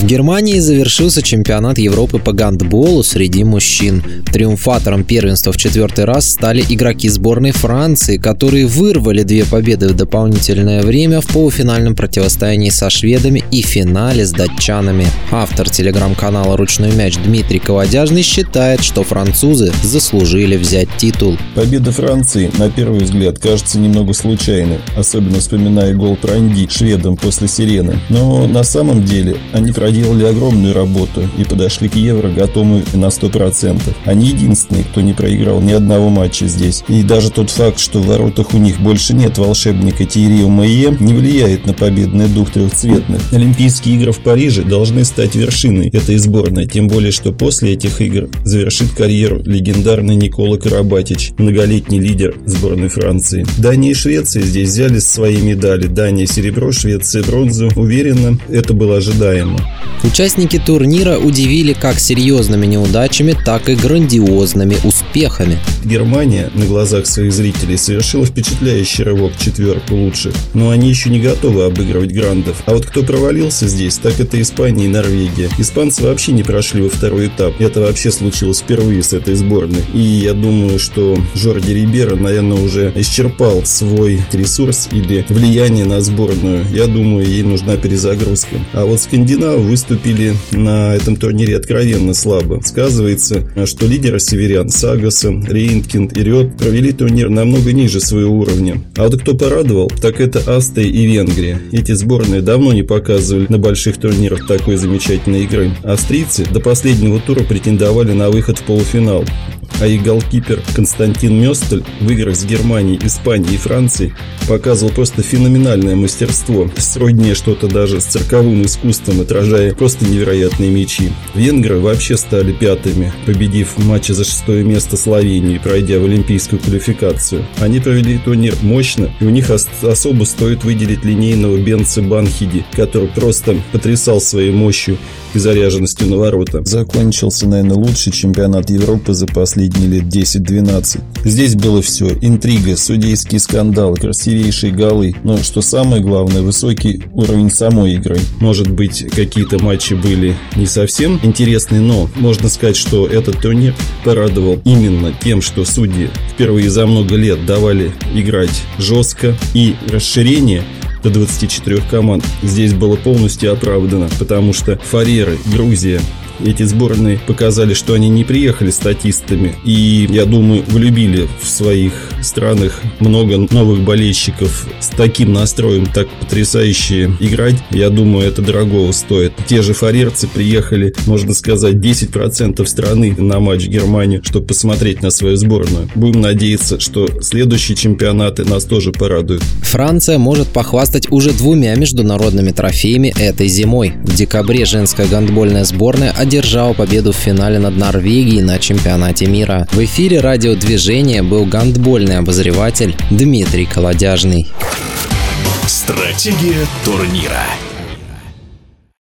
В Германии завершился чемпионат Европы по гандболу среди мужчин. Триумфатором первенства в четвертый раз стали игроки сборной Франции, которые вырвали две победы в дополнительное время в полуфинальном противостоянии со шведами и финале с датчанами. Автор телеграм-канала «Ручной мяч» Дмитрий Колодяжный считает, что французы заслужили взять титул. Победа Франции, на первый взгляд, кажется немного случайной, особенно вспоминая гол Пранди шведам после «Сирены». Но на самом деле они проделали огромную работу и подошли к Евро готовы на 100%. Они единственные, кто не проиграл ни одного матча здесь. И даже тот факт, что в воротах у них больше нет волшебника Тирио Майе, не влияет на победный дух трехцветных. Олимпийские игры в Париже должны стать вершиной этой сборной, тем более, что после этих игр завершит карьеру легендарный Никола Карабатич, многолетний лидер сборной Франции. Дания и Швеция здесь взяли свои медали. Дания серебро, Швеция бронзу. Уверенно, это было ожидаемо. Участники турнира удивили как серьезными неудачами, так и грандиозными успехами. Германия на глазах своих зрителей совершила впечатляющий рывок в четверку лучших, но они еще не готовы обыгрывать грандов. А вот кто провалился здесь, так это Испания и Норвегия. Испанцы вообще не прошли во второй этап. Это вообще случилось впервые с этой сборной. И я думаю, что Жорди Рибера, наверное, уже исчерпал свой ресурс или влияние на сборную. Я думаю, ей нужна перезагрузка. А вот скандинавы выступили на этом турнире откровенно слабо. Сказывается, что лидеры северян Сагаса, Рейнкинд и Рет провели турнир намного ниже своего уровня. А вот кто порадовал, так это Австрия и Венгрия. Эти сборные давно не показывали на больших турнирах такой замечательной игры. Австрийцы до последнего тура претендовали на выход в полуфинал а их голкипер Константин Местель в играх с Германией, Испанией и Францией показывал просто феноменальное мастерство, сродни что-то даже с цирковым искусством, отражая просто невероятные мячи. Венгры вообще стали пятыми, победив в матче за шестое место Словении, пройдя в олимпийскую квалификацию. Они провели турнир мощно, и у них особо стоит выделить линейного Бенца Банхиди, который просто потрясал своей мощью и заряженностью на ворота. Закончился, наверное, лучший чемпионат Европы за последние лет 10-12. Здесь было все. Интрига, судейский скандал, красивейшие голы. Но, что самое главное, высокий уровень самой игры. Может быть, какие-то матчи были не совсем интересные, но можно сказать, что этот турнир порадовал именно тем, что судьи впервые за много лет давали играть жестко и расширение до 24 команд. Здесь было полностью оправдано, потому что Фареры, Грузия, эти сборные показали, что они не приехали статистами. И, я думаю, влюбили в своих странах много новых болельщиков с таким настроем, так потрясающе играть. Я думаю, это дорогого стоит. Те же фарерцы приехали, можно сказать, 10% страны на матч Германии, чтобы посмотреть на свою сборную. Будем надеяться, что следующие чемпионаты нас тоже порадуют. Франция может похвастать уже двумя международными трофеями этой зимой. В декабре женская гандбольная сборная одержала победу в финале над Норвегией на чемпионате мира. В эфире радиодвижения был гандбольный обозреватель Дмитрий Колодяжный. Стратегия турнира.